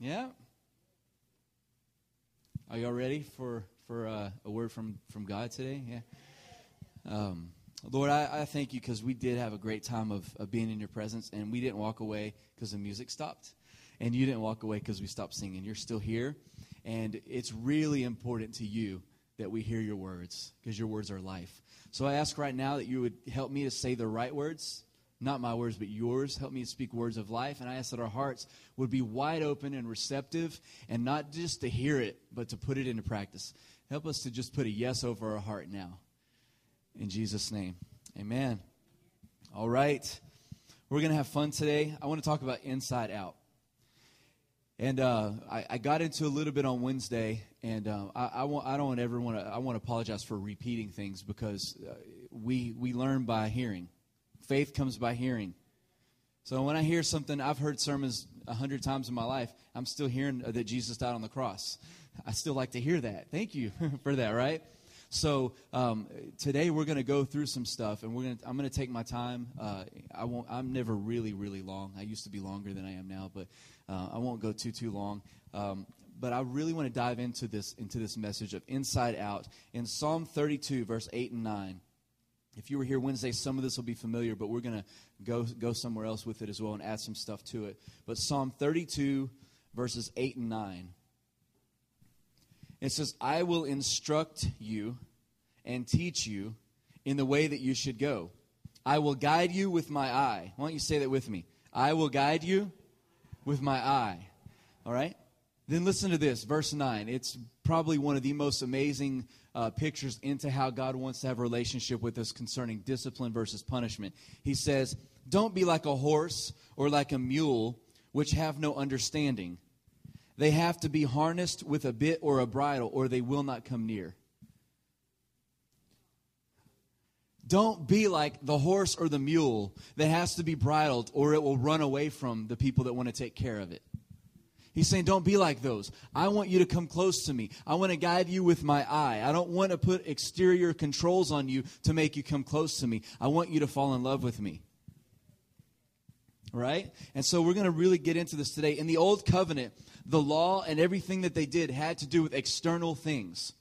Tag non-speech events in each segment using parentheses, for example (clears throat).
Yeah. Are y'all ready for for uh, a word from from God today? Yeah. Um, Lord, I, I thank you because we did have a great time of, of being in your presence, and we didn't walk away because the music stopped, and you didn't walk away because we stopped singing. You're still here, and it's really important to you that we hear your words because your words are life. So I ask right now that you would help me to say the right words not my words, but yours. Help me speak words of life. And I ask that our hearts would be wide open and receptive, and not just to hear it, but to put it into practice. Help us to just put a yes over our heart now. In Jesus' name, amen. All right. We're going to have fun today. I want to talk about inside out. And uh, I, I, got into a little bit on Wednesday, and uh, I, I, want, I don't want to. I want to apologize for repeating things because uh, we we learn by hearing. Faith comes by hearing. So when I hear something, I've heard sermons a hundred times in my life. I'm still hearing that Jesus died on the cross. I still like to hear that. Thank you (laughs) for that, right? So um, today we're going to go through some stuff, and we're going. I'm going to take my time. Uh, I won't. I'm never really, really long. I used to be longer than I am now, but uh, I won't go too, too long. Um, but I really want to dive into this into this message of inside out in Psalm 32, verse 8 and 9. If you were here Wednesday, some of this will be familiar, but we're going to go, go somewhere else with it as well and add some stuff to it. But Psalm 32, verses 8 and 9. It says, I will instruct you and teach you in the way that you should go. I will guide you with my eye. Why don't you say that with me? I will guide you with my eye. All right? Then listen to this, verse 9. It's probably one of the most amazing uh, pictures into how God wants to have a relationship with us concerning discipline versus punishment. He says, Don't be like a horse or like a mule, which have no understanding. They have to be harnessed with a bit or a bridle, or they will not come near. Don't be like the horse or the mule that has to be bridled, or it will run away from the people that want to take care of it. He's saying, Don't be like those. I want you to come close to me. I want to guide you with my eye. I don't want to put exterior controls on you to make you come close to me. I want you to fall in love with me. Right? And so we're going to really get into this today. In the Old Covenant, the law and everything that they did had to do with external things.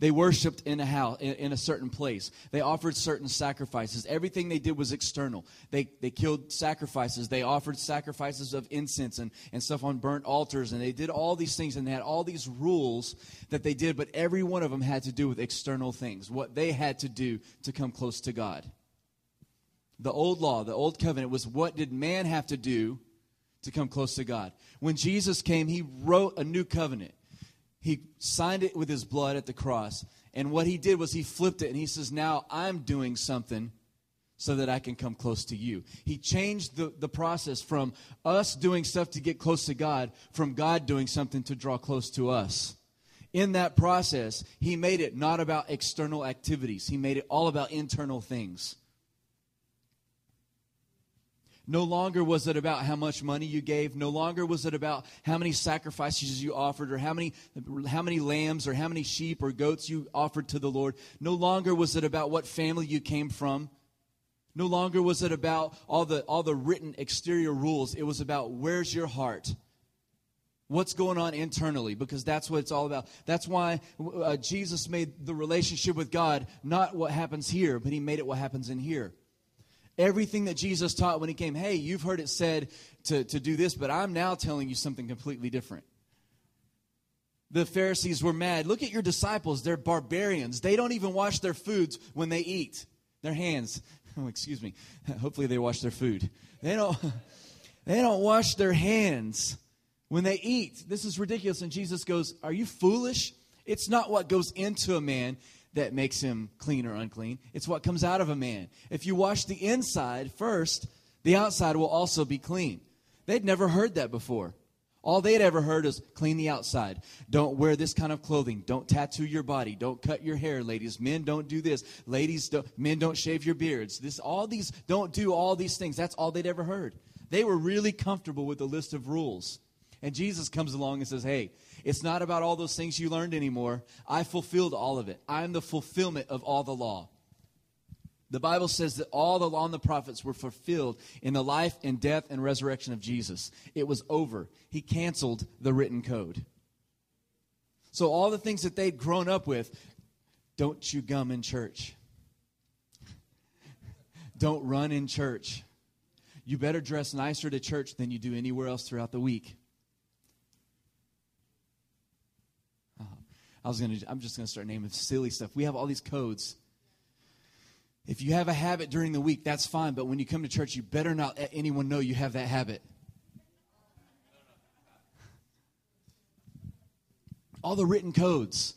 They worshiped in a house, in, a certain place. They offered certain sacrifices. Everything they did was external. They, they killed sacrifices. They offered sacrifices of incense and, and stuff on burnt altars. And they did all these things and they had all these rules that they did, but every one of them had to do with external things, what they had to do to come close to God. The old law, the old covenant was what did man have to do to come close to God? When Jesus came, he wrote a new covenant. He signed it with his blood at the cross. And what he did was he flipped it and he says, Now I'm doing something so that I can come close to you. He changed the, the process from us doing stuff to get close to God, from God doing something to draw close to us. In that process, he made it not about external activities, he made it all about internal things. No longer was it about how much money you gave. No longer was it about how many sacrifices you offered or how many, how many lambs or how many sheep or goats you offered to the Lord. No longer was it about what family you came from. No longer was it about all the, all the written exterior rules. It was about where's your heart? What's going on internally? Because that's what it's all about. That's why uh, Jesus made the relationship with God not what happens here, but he made it what happens in here everything that Jesus taught when he came. Hey, you've heard it said to, to do this, but I'm now telling you something completely different. The Pharisees were mad. Look at your disciples. They're barbarians. They don't even wash their foods when they eat. Their hands. (laughs) Oh, excuse me. (laughs) Hopefully they wash their food. They don't (laughs) they don't wash their hands when they eat. This is ridiculous. And Jesus goes, Are you foolish? It's not what goes into a man, that makes him clean or unclean. It's what comes out of a man. If you wash the inside first, the outside will also be clean. They'd never heard that before. All they'd ever heard is clean the outside. Don't wear this kind of clothing. Don't tattoo your body. Don't cut your hair, ladies. Men don't do this. Ladies, don't, men don't shave your beards. This, all these, don't do all these things. That's all they'd ever heard. They were really comfortable with the list of rules. And Jesus comes along and says, Hey, it's not about all those things you learned anymore. I fulfilled all of it. I'm the fulfillment of all the law. The Bible says that all the law and the prophets were fulfilled in the life and death and resurrection of Jesus. It was over. He canceled the written code. So, all the things that they'd grown up with don't chew gum in church, (laughs) don't run in church. You better dress nicer to church than you do anywhere else throughout the week. I was gonna. I'm just gonna start naming silly stuff. We have all these codes if you have a habit during the week, that's fine, but when you come to church, you better not let anyone know you have that habit. All the written codes.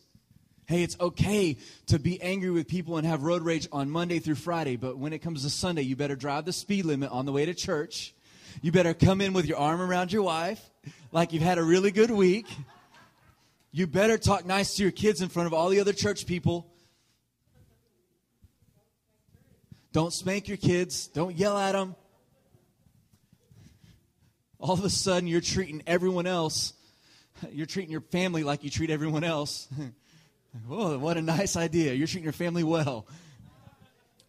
Hey, it's okay to be angry with people and have road rage on Monday through Friday, but when it comes to Sunday, you better drive the speed limit on the way to church. You better come in with your arm around your wife like you've had a really good week. You better talk nice to your kids in front of all the other church people. Don't spank your kids. Don't yell at them. All of a sudden, you're treating everyone else, you're treating your family like you treat everyone else. (laughs) Whoa, what a nice idea. You're treating your family well.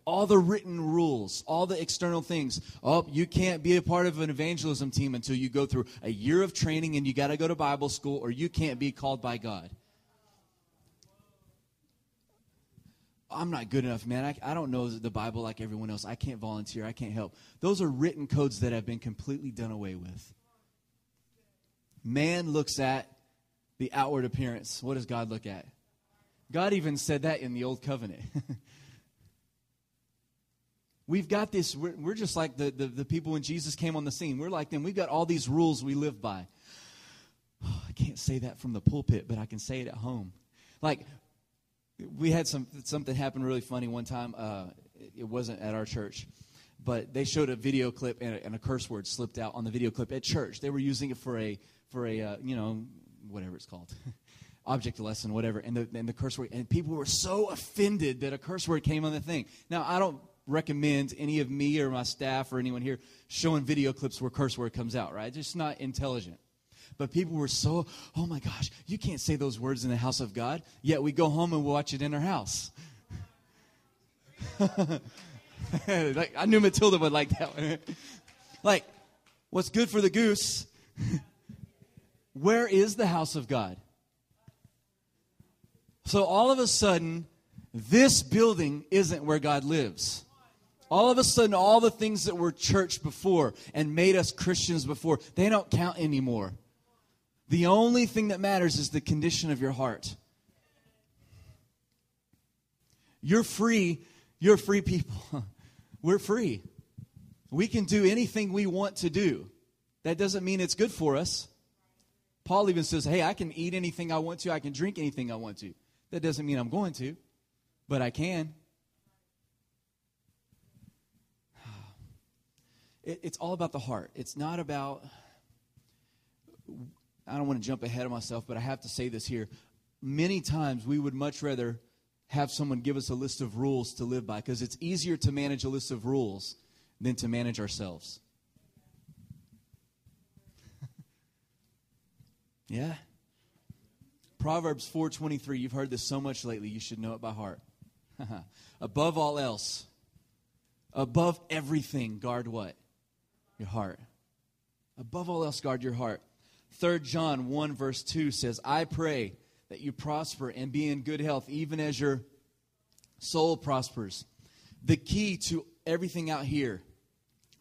All the written rules, all the external things. Oh, you can't be a part of an evangelism team until you go through a year of training and you got to go to Bible school, or you can't be called by God. I'm not good enough, man. I, I don't know the Bible like everyone else. I can't volunteer. I can't help. Those are written codes that have been completely done away with. Man looks at the outward appearance. What does God look at? God even said that in the Old Covenant. (laughs) We've got this, we're, we're just like the, the, the, people when Jesus came on the scene. We're like them. We've got all these rules we live by. Oh, (sighs) I can't say that from the pulpit, but I can say it at home. Like, we had some something happen really funny one time. Uh, it wasn't at our church, but they showed a video clip and a, and a, curse word slipped out on the video clip at church. They were using it for a for a uh, you know whatever it's called. (laughs) object lesson, whatever, and the, and the curse word, and people were so offended that a curse word came on the thing. Now, I don't recommend any of me or my staff or anyone here showing video clips where curse word comes out, right? It's just not intelligent. But people were so, oh my gosh, you can't say those words in the house of God. Yet we go home and watch it in our house. (laughs) like, I knew Matilda would like that one. (laughs) like, what's good for the goose? (laughs) Where is the house of God? So all of a sudden, this building isn't where God lives. All of a sudden, all the things that were church before and made us Christians before, they don't count anymore. The only thing that matters is the condition of your heart. You're free. You're free people. (laughs) We're free. We can do anything we want to do. That doesn't mean it's good for us. Paul even says, hey, I can eat anything I want to, I can drink anything I want to. That doesn't mean I'm going to, but I can. It's all about the heart. It's not about I don't want to jump ahead of myself, but I have to say this here. Many times we would much rather have someone give us a list of rules to live by because it's easier to manage a list of rules than to manage ourselves. (laughs) yeah? Proverbs 4:23, you've heard this so much lately, you should know it by heart. (laughs) above all else, above everything, guard what? Your heart. Above all else, guard your heart. 3 John 1, verse 2 says, I pray that you prosper and be in good health, even as your soul prospers. The key to everything out here,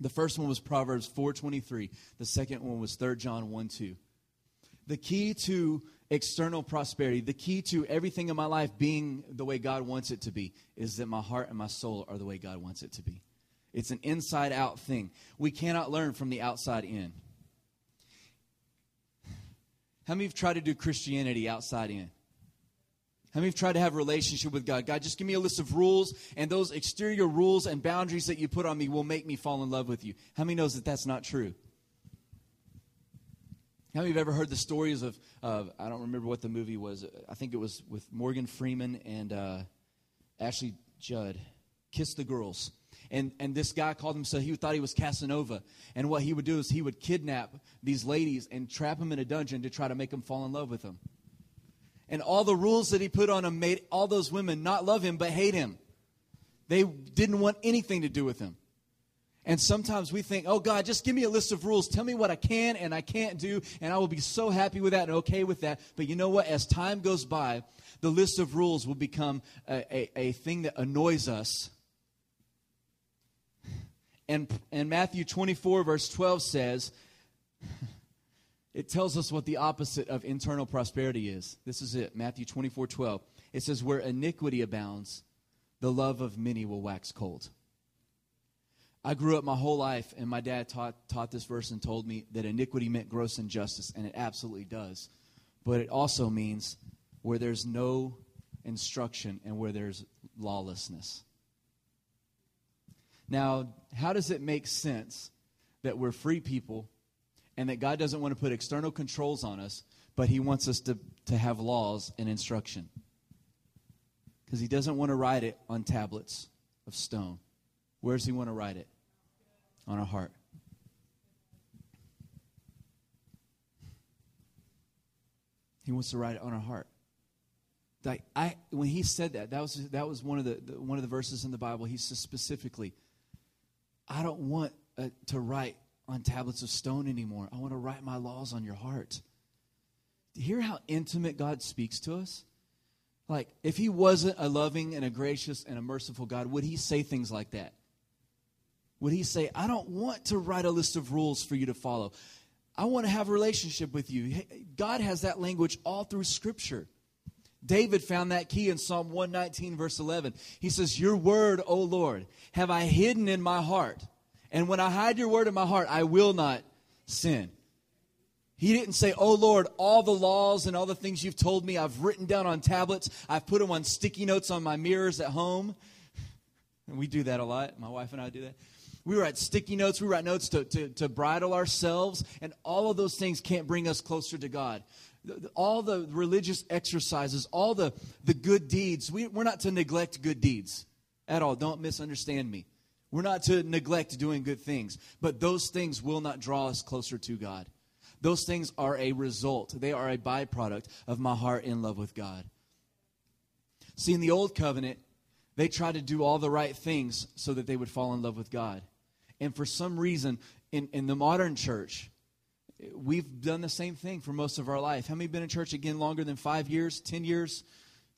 the first one was Proverbs 4.23. The second one was 3 John 1, 2. The key to external prosperity, the key to everything in my life being the way God wants it to be, is that my heart and my soul are the way God wants it to be. It's an inside out thing. We cannot learn from the outside in. How many have tried to do Christianity outside in? How many have tried to have a relationship with God? God, just give me a list of rules, and those exterior rules and boundaries that you put on me will make me fall in love with you. How many knows that that's not true? How many have ever heard the stories of, uh, I don't remember what the movie was. I think it was with Morgan Freeman and uh, Ashley Judd. Kiss the Girls and, and this guy called himself, he thought he was Casanova. And what he would do is he would kidnap these ladies and trap them in a dungeon to try to make them fall in love with him. And all the rules that he put on them made all those women not love him but hate him. They didn't want anything to do with him. And sometimes we think, oh God, just give me a list of rules. Tell me what I can and I can't do, and I will be so happy with that and okay with that. But you know what? As time goes by, the list of rules will become a, a, a thing that annoys us. And, and Matthew 24, verse 12 says, (laughs) it tells us what the opposite of internal prosperity is. This is it Matthew 24, 12. It says, Where iniquity abounds, the love of many will wax cold. I grew up my whole life, and my dad taught, taught this verse and told me that iniquity meant gross injustice, and it absolutely does. But it also means where there's no instruction and where there's lawlessness. Now, how does it make sense that we're free people and that God doesn't want to put external controls on us, but He wants us to, to have laws and instruction? Because He doesn't want to write it on tablets of stone. Where does He want to write it? on our heart. He wants to write it on our heart. Like I, when he said that, that was that was one of the, the one of the verses in the Bible. He says specifically, "I don't want uh, to write on tablets of stone anymore. I want to write my laws on your heart." Do you hear how intimate God speaks to us? Like, if He wasn't a loving and a gracious and a merciful God, would He say things like that? would he say, I don't want to write a list of rules for you to follow. I want to have a relationship with you. God has that language all through Scripture. David found that key in Psalm 119, verse 11. He says, Your word, O Lord, have I hidden in my heart. And when I hide your word in my heart, I will not sin. He didn't say, Oh Lord, all the laws and all the things you've told me, I've written down on tablets. I've put them on sticky notes on my mirrors at home. (laughs) And we do that a lot. My wife and I do that. We write sticky notes. We write notes to, to, to bridle ourselves. And all of those things can't bring us closer to God. All the religious exercises, all the, the good deeds, we, we're not to neglect good deeds at all. Don't misunderstand me. We're not to neglect doing good things. But those things will not draw us closer to God. Those things are a result, they are a byproduct of my heart in love with God. See, in the old covenant, they tried to do all the right things so that they would fall in love with God. And for some reason, in, in the modern church, we've done the same thing for most of our life. How many been in church again longer than five years, 10 years,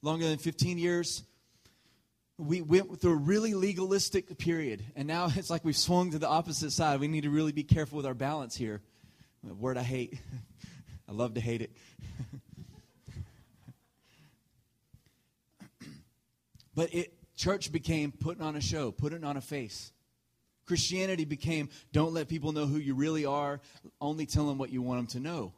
longer than 15 years? We went through a really legalistic period, and now (laughs) it's like we've swung to the opposite side. We need to really be careful with our balance here. A word I hate. (laughs) I love to hate it. (laughs) but it church became putting on a show, putting on a face. Christianity became don't let people know who you really are, only tell them what you want them to know.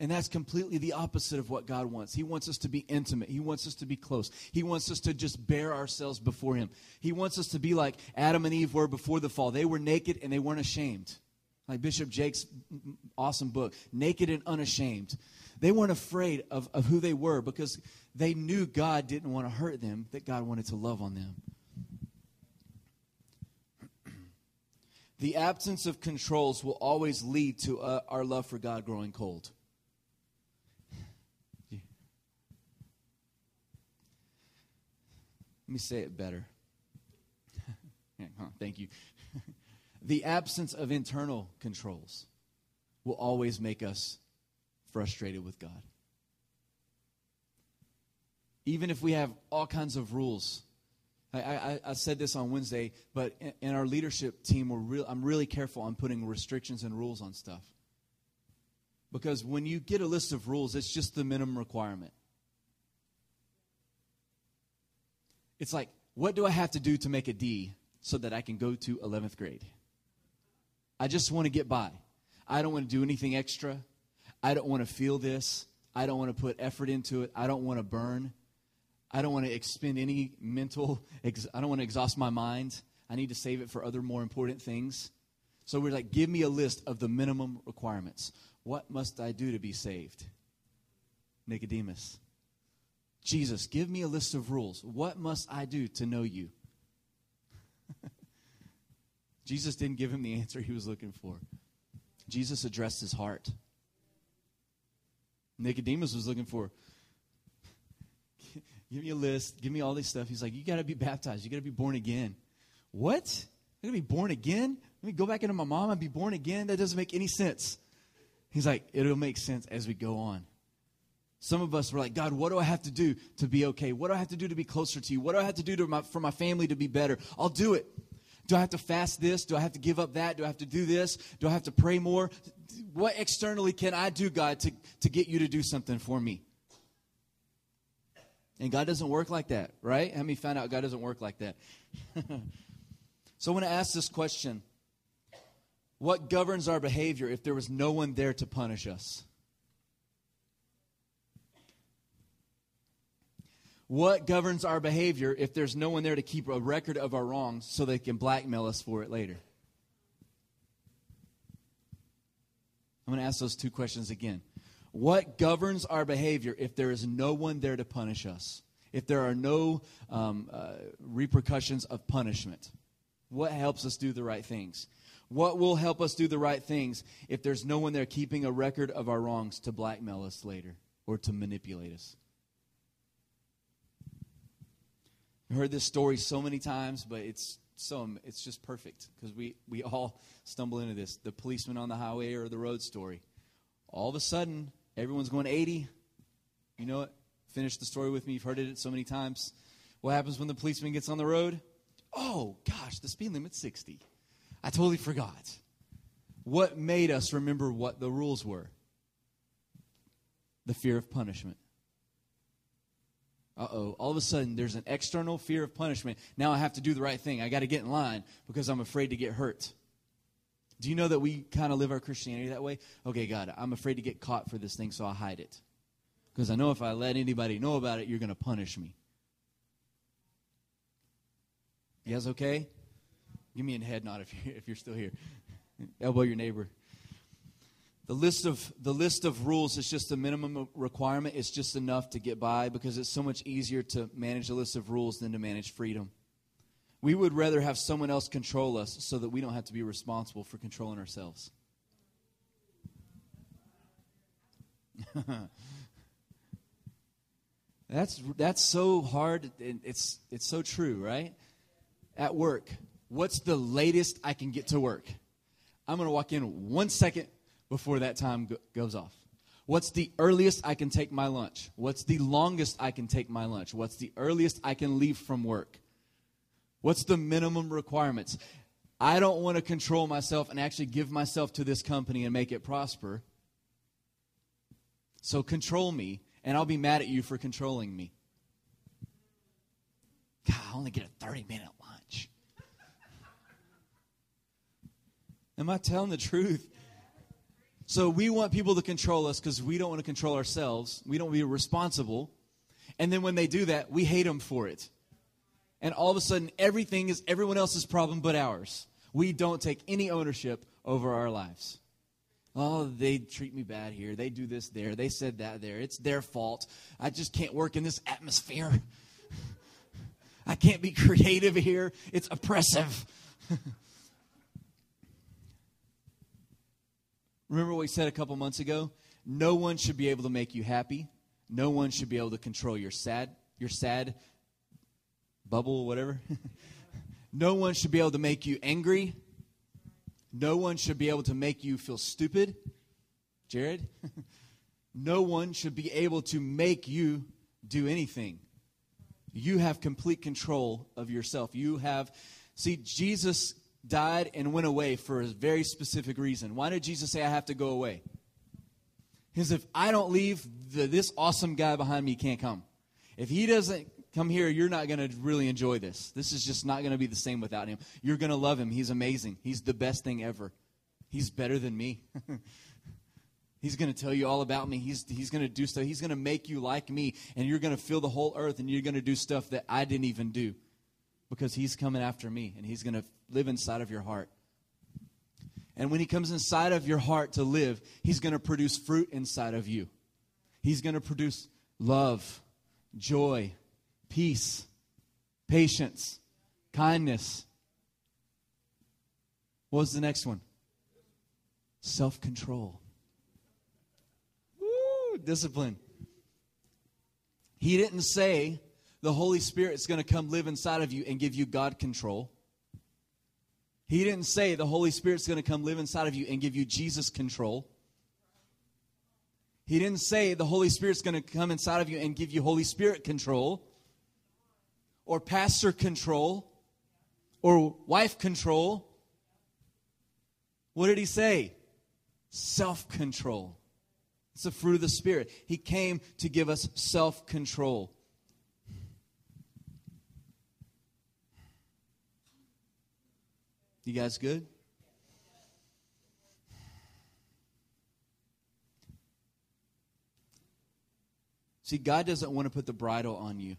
And that's completely the opposite of what God wants. He wants us to be intimate. He wants us to be close. He wants us to just bear ourselves before Him. He wants us to be like Adam and Eve were before the fall. They were naked and they weren't ashamed. Like Bishop Jakes' awesome book, Naked and Unashamed. They weren't afraid of, of who they were because they knew God didn't want to hurt them, that God wanted to love on them. The absence of controls will always lead to uh, our love for God growing cold. Let me say it better. (laughs) Thank you. (laughs) the absence of internal controls will always make us frustrated with God. Even if we have all kinds of rules I, I, I, said this on Wednesday, but in, in our leadership team, we're real, I'm really careful on putting restrictions and rules on stuff. Because when you get a list of rules, it's just the minimum requirement. It's like, what do I have to do to make a D so that I can go to 11th grade? I just want to get by. I don't want to do anything extra. I don't want to feel this. I don't want to put effort into it. I don't want to burn. I don't want to expend any mental, ex- I don't want to exhaust my mind. I need to save it for other more important things. So we're like, give me a list of the minimum requirements. What must I do to be saved? Nicodemus. Jesus, give me a list of rules. What must I do to know you? (laughs) Jesus didn't give him the answer he was looking for. Jesus addressed his heart. Nicodemus was looking for give me a list, give me all this stuff. He's like, you got to be baptized. You got to be born again. What? I'm going to be born again? Let me go back into my mom and be born again? That doesn't make any sense. He's like, it'll make sense as we go on. Some of us were like, God, what do I have to do to be okay? What do I have to do to be closer to you? What do I have to do to my, for my family to be better? I'll do it. Do I have to fast this? Do I have to give up that? Do I have to do this? Do I have to pray more? What externally can I do, God, to, to get you to do something for me? And God doesn't work like that, right? How many found out God doesn't work like that? (laughs) so I want to ask this question What governs our behavior if there was no one there to punish us? What governs our behavior if there's no one there to keep a record of our wrongs so they can blackmail us for it later? I'm going to ask those two questions again. What governs our behavior if there is no one there to punish us? If there are no um, uh, repercussions of punishment? What helps us do the right things? What will help us do the right things if there's no one there keeping a record of our wrongs to blackmail us later or to manipulate us? I've heard this story so many times, but it's so it's just perfect because we, we all stumble into this. The policeman on the highway or the road story. All of a sudden, everyone's going 80. You know it. Finish the story with me. You've heard it so many times. What happens when the policeman gets on the road? Oh, gosh, the speed limit's 60. I totally forgot. What made us remember what the rules were? The fear of punishment uh oh, all of a sudden there's an external fear of punishment. Now I have to do the right thing. I got to get in line because I'm afraid to get hurt. Do you know that we kind of live our Christianity that way? Okay, God, I'm afraid to get caught for this thing, so I'll hide it. Because I know if I let anybody know about it, you're going to punish me. You guys okay? Give me a head nod if you're, if you're still here. (laughs) Elbow your neighbor. The list of the list of rules is just a minimum requirement. It's just enough to get by because it's so much easier to manage a list of rules than to manage freedom. We would rather have someone else control us so that we don't have to be responsible for controlling ourselves. (laughs) that's that's so hard it's it's so true, right? At work, what's the latest I can get to work? I'm going to walk in 1 second before that time go- goes off? What's the earliest I can take my lunch? What's the longest I can take my lunch? What's the earliest I can leave from work? What's the minimum requirements? I don't want to control myself and actually give myself to this company and make it prosper. So control me, and I'll be mad at you for controlling me. God, I only get a 30 minute lunch. Am I telling the truth? So we want people to control us because we don't want to control ourselves. We don't want to be responsible. And then when they do that, we hate them for it. And all of a sudden, everything is everyone else's problem but ours. We don't take any ownership over our lives. Oh, they treat me bad here. They do this there. They said that there. It's their fault. I just can't work in this atmosphere. (laughs) I can't be creative here. It's oppressive. (laughs) Remember what we said a couple months ago? No one should be able to make you happy. No one should be able to control your sad, your sad bubble, whatever. (laughs) no one should be able to make you angry. No one should be able to make you feel stupid. Jared? (laughs) no one should be able to make you do anything. You have complete control of yourself. You have, see, Jesus died and went away for a very specific reason. Why did Jesus say, I have to go away? Because if I don't leave, the, this awesome guy behind me can't come. If he doesn't come here, you're not going to really enjoy this. This is just not going to be the same without him. You're going to love him. He's amazing. He's the best thing ever. He's better than me. (laughs) He's going to tell you all about me. He's, he's going to do stuff. He's going to make you like me, and you're going to fill the whole earth, and you're going to do stuff that I didn't even do because he's coming after me, and he's going to live inside of your heart. And when he comes inside of your heart to live, he's going to produce fruit inside of you. He's going to produce love, joy, peace, patience, kindness. What was the next one? Self control. Woo, discipline. He didn't say, the Holy Spirit is going to come live inside of you and give you God control. He didn't say the Holy Spirit's going to come live inside of you and give you Jesus control. He didn't say the Holy Spirit's going to come inside of you and give you Holy Spirit control or pastor control or wife control. What did he say? Self control. It's the fruit of the Spirit. He came to give us self control. You guys good? See, God doesn't want to put the bridle on you.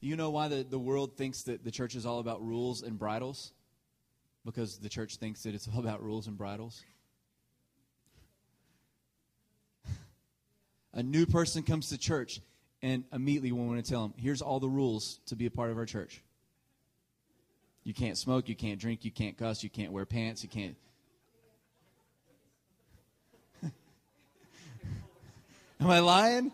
You know why the, the world thinks that the church is all about rules and bridles? Because the church thinks that it's all about rules and bridles. a new person comes to church, and immediately we want to tell them, here's all the rules to be a part of our church. You can't smoke, you can't drink, you can't cuss, you can't wear pants, you can't. (laughs) Am I lying?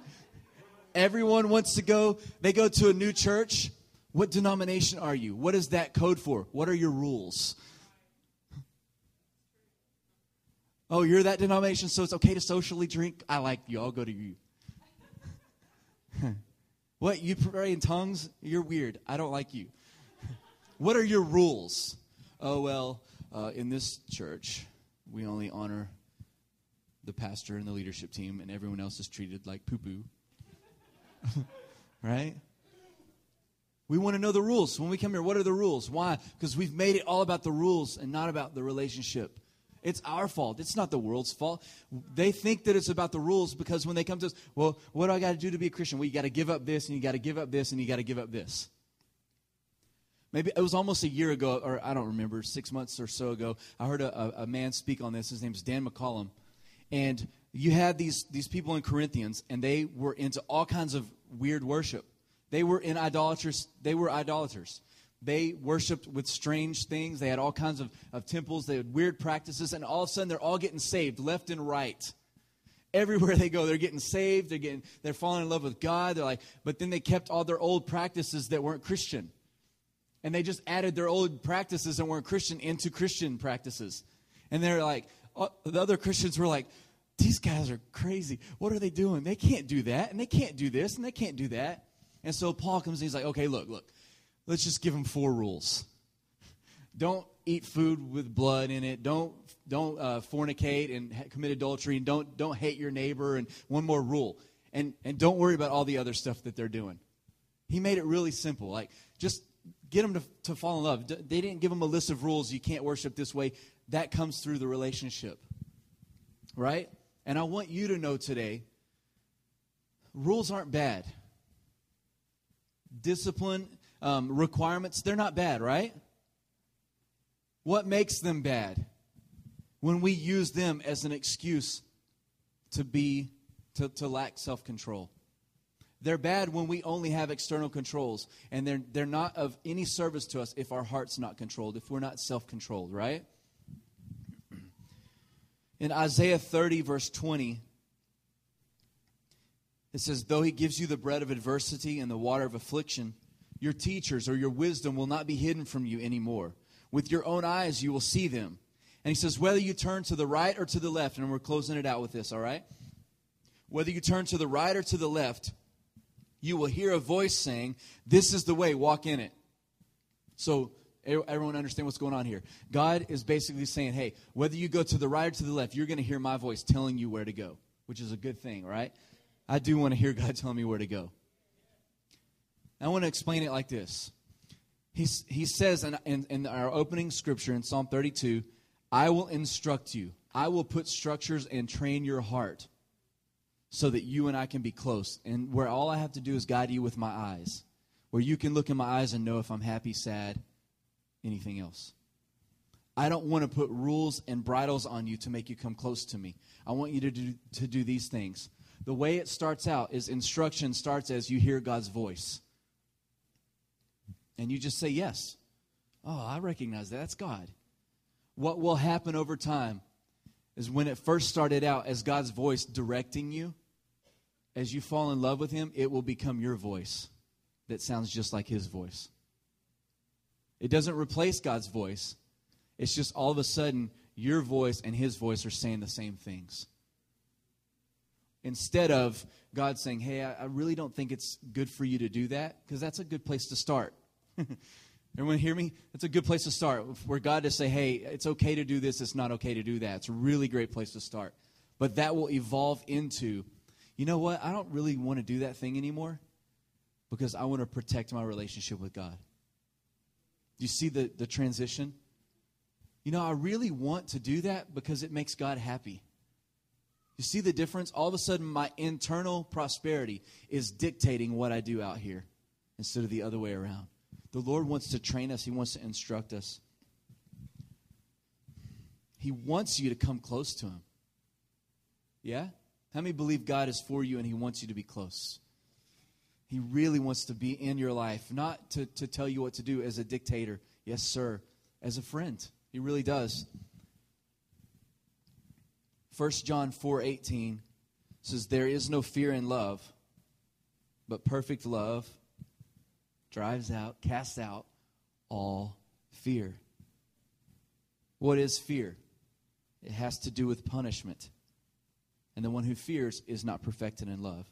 Everyone wants to go, they go to a new church. What denomination are you? What is that code for? What are your rules? Oh, you're that denomination, so it's okay to socially drink? I like you. I'll go to you. (laughs) what? You pray in tongues? You're weird. I don't like you. (laughs) What are your rules? Oh, well, uh, in this church, we only honor the pastor and the leadership team, and everyone else is treated like poo poo. (laughs) right? We want to know the rules. When we come here, what are the rules? Why? Because we've made it all about the rules and not about the relationship. It's our fault. It's not the world's fault. They think that it's about the rules because when they come to us, well, what do I got to do to be a Christian? Well, you got to give up this and you got to give up this and you got to give up this. Maybe it was almost a year ago, or I don't remember, six months or so ago. I heard a, a man speak on this. His name is Dan McCollum. And you had these, these people in Corinthians, and they were into all kinds of weird worship. They were in idolaters. They were idolaters. They worshiped with strange things. They had all kinds of, of temples. They had weird practices, and all of a sudden they're all getting saved left and right. Everywhere they go, they're getting saved. They're getting they're falling in love with God. They're like, but then they kept all their old practices that weren't Christian and they just added their old practices that weren't Christian into Christian practices. And they're like, uh, the other Christians were like, these guys are crazy. What are they doing? They can't do that, and they can't do this, and they can't do that. And so Paul comes and he's like, okay, look, look, let's just give them four rules. Don't eat food with blood in it. Don't don't uh, fornicate and commit adultery, and don't don't hate your neighbor. And one more rule, and and don't worry about all the other stuff that they're doing. He made it really simple. Like just get them to, to fall in love. They didn't give them a list of rules. You can't worship this way. That comes through the relationship. Right? And I want you to know today rules aren't bad. Discipline, um, requirements, they're not bad, right? What makes them bad? When we use them as an excuse to be, to, to lack self control. They're bad when we only have external controls, and they're, they're not of any service to us if our heart's not controlled, if we're not self controlled, right? In Isaiah 30, verse 20, it says, Though he gives you the bread of adversity and the water of affliction, your teachers or your wisdom will not be hidden from you anymore. With your own eyes, you will see them. And he says, Whether you turn to the right or to the left, and we're closing it out with this, all right? Whether you turn to the right or to the left, you will hear a voice saying, This is the way, walk in it. So, everyone understand what's going on here. God is basically saying, Hey, whether you go to the right or to the left, you're going to hear my voice telling you where to go, which is a good thing, right? I do want to hear (laughs) God telling me where to go. I want to explain it like this. He's, he says in, in, in our opening scripture in Psalm 32, I will instruct you. I will put structures and train your heart so that you and I can be close. And where all I have to do is guide you with my eyes, where you can look in my eyes and know if I'm happy, sad, anything else. I don't want to put rules and bridles on you to make you come close to me. I want you to do, to do these things. The way it starts out is instruction starts as you hear God's voice. And you just say yes. Oh, I recognize that. That's God. What will happen over time is when it first started out as God's voice directing you, as you fall in love with him, it will become your voice that sounds just like his voice. It doesn't replace God's voice. It's just all of a sudden your voice and his voice are saying the same things. Instead of God saying, Hey, I, really don't think it's good for you to do that, because that's a good place to start. (laughs) Everyone hear me? That's a good place to start. For God to say, Hey, it's okay to do this, it's not okay to do that. It's a really great place to start. But that will evolve into, you know what? I don't really want to do that thing anymore because I want to protect my relationship with God. You see the, the transition? You know, I really want to do that because it makes God happy. You see the difference? All of a sudden, my internal prosperity is dictating what I do out here instead of the other way around. The Lord wants to train us, He wants to instruct us. He wants you to come close to Him. Yeah? How many believe God is for you and He wants you to be close? He really wants to be in your life, not to, to tell you what to do as a dictator. Yes, sir. As a friend. He really does. 1 John 4 18 says, There is no fear in love, but perfect love drives out, casts out all fear. What is fear? It has to do with punishment. And the one who fears is not perfected in love.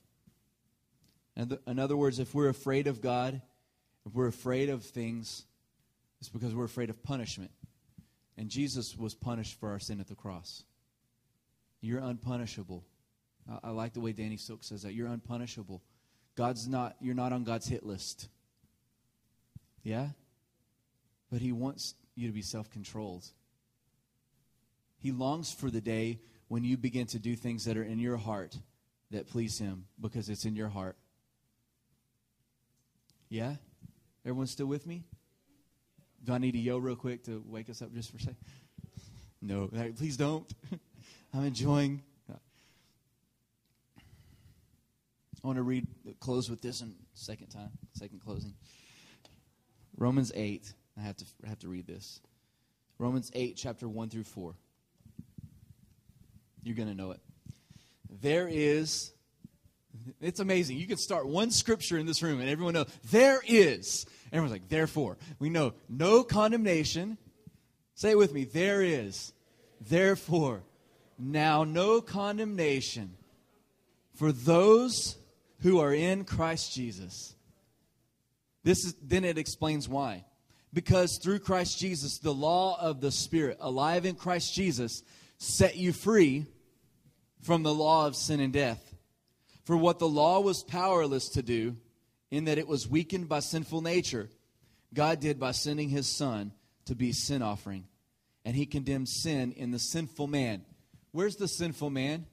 In other words, if we're afraid of God, if we're afraid of things, it's because we're afraid of punishment. And Jesus was punished for our sin at the cross. You're unpunishable. I, I like the way Danny Silk says that. You're unpunishable. God's not, you're not on God's hit list. Yeah? But He wants you to be self controlled. He longs for the day when you begin to do things that are in your heart that please Him because it's in your heart. Yeah? Everyone still with me? Do I need to yell real quick to wake us up just for a second? No, please don't. (laughs) I'm enjoying. I want to read, close with this in second time, second closing. Romans 8. I have to, I have to read this. Romans 8, chapter 1 through 4. You're going to know it. There is, it's amazing. You can start one scripture in this room and everyone knows, there is. Everyone's like, therefore. We know no condemnation. Say it with me. There is. Therefore now no condemnation for those who are in Christ Jesus. This is, then it explains why. Because through Christ Jesus, the law of the Spirit, alive in Christ Jesus, set you free from the law of sin and death. For what the law was powerless to do, in that it was weakened by sinful nature, God did by sending his Son to be sin offering. And he condemned sin in the sinful man Where's the sinful man?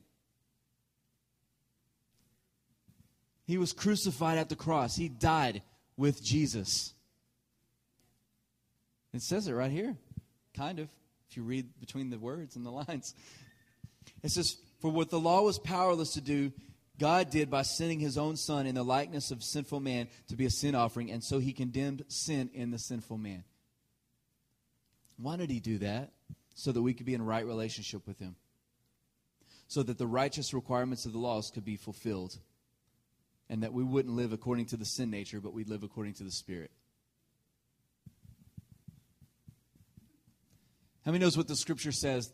He was crucified at the cross. He died with Jesus. It says it right here, kind of, if you read between the words and the lines. It says, For what the law was powerless to do, God did by sending his own Son in the likeness of sinful man to be a sin offering, and so he condemned sin in the sinful man. Why did he do that? So that we could be in right relationship with him so that the righteous requirements of the laws could be fulfilled and that we wouldn't live according to the sin nature, but we'd live according to the Spirit. How many knows what the scripture says?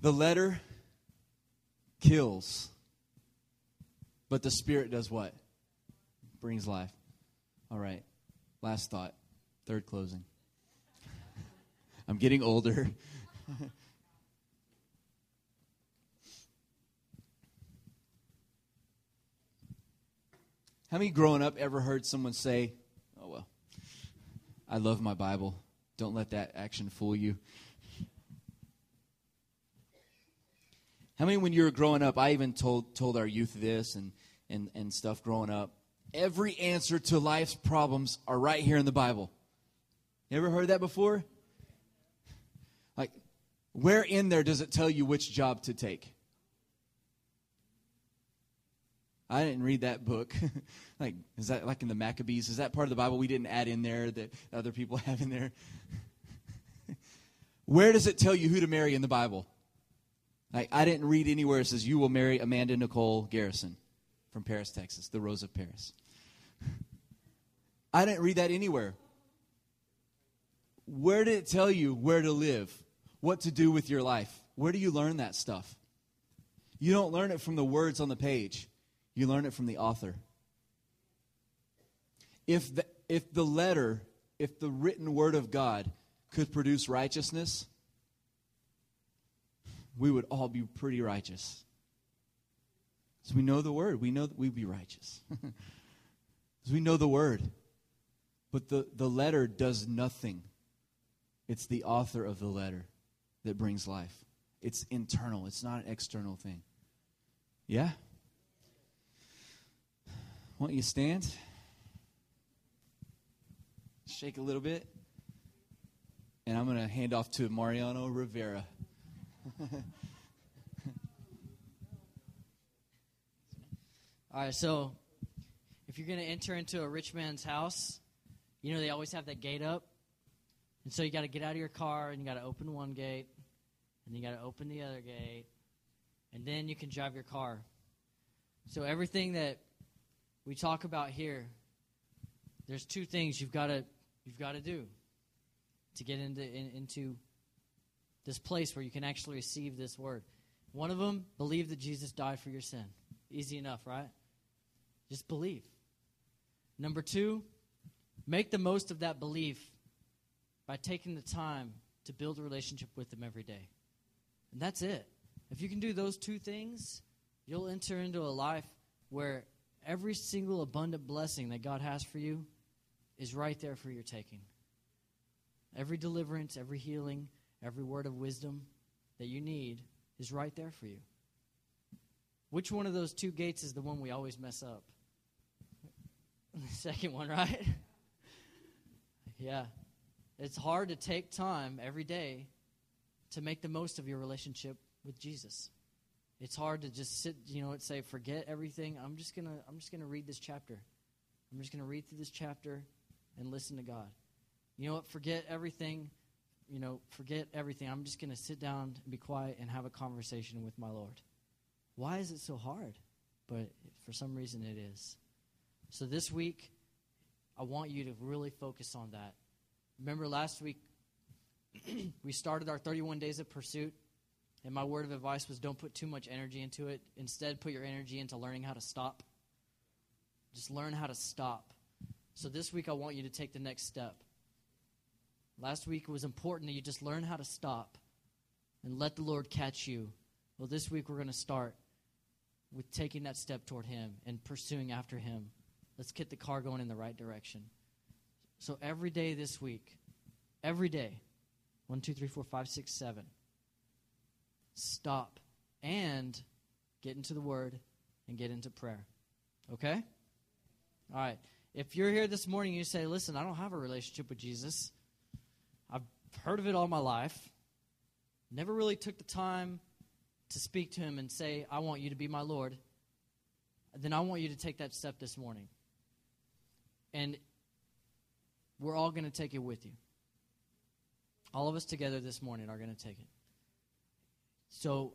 The letter kills, but the Spirit does what? Brings life. All right. Last thought. Third closing. (laughs) I'm getting older. (laughs) How many growing up ever heard someone say, Oh, well, I love my Bible. Don't let that action fool you. How many, when you were growing up, I even told, told our youth this and, and, and stuff growing up. Every answer to life's problems are right here in the Bible. You ever heard that before? Like, where in there does it tell you which job to take? I didn't read that book. (laughs) like, is that like in the Maccabees? Is that part of the Bible we didn't add in there that other people (laughs) have in there? (laughs) Where does it tell you who to marry in the Bible? I didn't read anywhere it says you will marry Amanda Nicole Garrison. from Paris, Texas, the Rose of Paris. (laughs) I didn't read that anywhere. Where did it tell you where to live, what to do with your life? Where do you learn that stuff? You don't learn it from the words on the page, you learn it from the author. If the, if the letter, if the written word of God could produce righteousness, we would all be pretty righteous. So we know the word. We know that we'd be righteous. (laughs) Because we know the word. But the, the letter does nothing. It's the author of the letter that brings life. It's internal, it's not an external thing. Yeah? Why don't you stand? Shake a little bit. And I'm going to hand off to Mariano Rivera. All right, so if you're going to enter into a rich man's house, you know they always have that gate up. And so you got to get out of your car and you got to open one gate and you got to open the other gate and then you can drive your car. So everything that we talk about here, there's two things you've got to you've got to do to get into in, into this place where you can actually receive this word. One of them, believe that Jesus died for your sin. Easy enough, right? Just believe. Number two, make the most of that belief by taking the time to build a relationship with Him every day. And that's it. If you can do those two things, you'll enter into a life where every single abundant blessing that God has for you is right there for your taking. Every deliverance, every healing, every word of wisdom that you need is right there for you. Which one of those two gates is the one we always mess up? The (laughs) second one, right? (laughs) yeah. It's hard to take time every day to make the most of your relationship with Jesus. It's hard to just sit, you know, and say, forget everything. I'm just gonna I'm just gonna read this chapter. I'm just gonna read through this chapter and listen to God. You know what? Forget everything. You know, forget everything. I'm just gonna sit down and be quiet and have a conversation with my Lord. Why is it so hard? But for some reason it is. So this week, I want you to really focus on that. Remember last week, (clears throat) we started our 31 days of pursuit, and my word of advice was don't put too much energy into it. Instead, put your energy into learning how to stop. Just learn how to stop. So this week, I want you to take the next step. Last week, it was important that you just learn how to stop and let the Lord catch you. Well, this week, we're going to start with taking that step toward Him and pursuing after Him. Let's get the car going in the right direction. So every day this week, every day, one, two, three, four, five, six, seven, stop and get into the Word and get into prayer. Okay? All right. If you're here this morning you say, listen, I don't have a relationship with Jesus, I've heard of it all my life, never really took the time to speak to him and say, I want you to be my Lord, then I want you to take that step this morning. And we're all going to take it with you. All of us together this morning are going to take it. So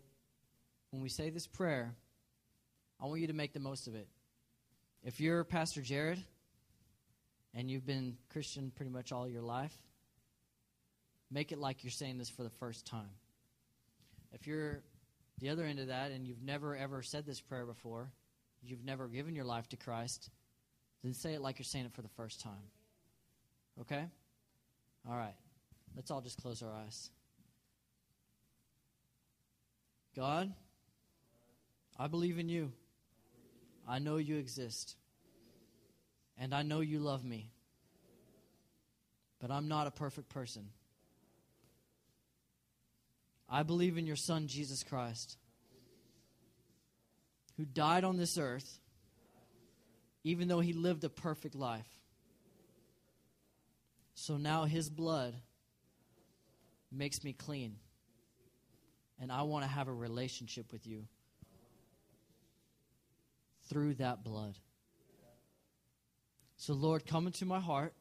when we say this prayer, I want you to make the most of it. If you're Pastor Jared and you've been Christian pretty much all your life, make it like you're saying this for the first time. If you're the other end of that and you've never ever said this prayer before, you've never given your life to Christ, then say it like you're saying it for the first time. Okay? All right. Let's all just close our eyes. God, I believe in you. I know you exist. And I know you love me. But I'm not a perfect person. I believe in your Son, Jesus Christ, who died on this earth, even though he lived a perfect life. So now his blood makes me clean. And I want to have a relationship with you through that blood. So, Lord, come into my heart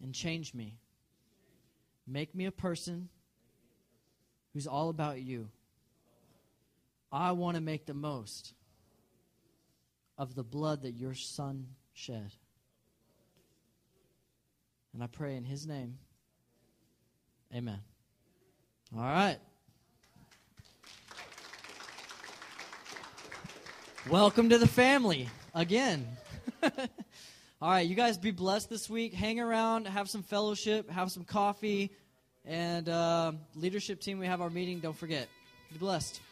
and change me. Make me a person who's all about you. I want to make the most of the blood that your son shed. And I pray in his name. Amen. All right. Welcome to the family again. (laughs) All right, you guys be blessed this week. Hang around, have some fellowship, have some coffee, and uh, leadership team. We have our meeting. Don't forget. Be blessed.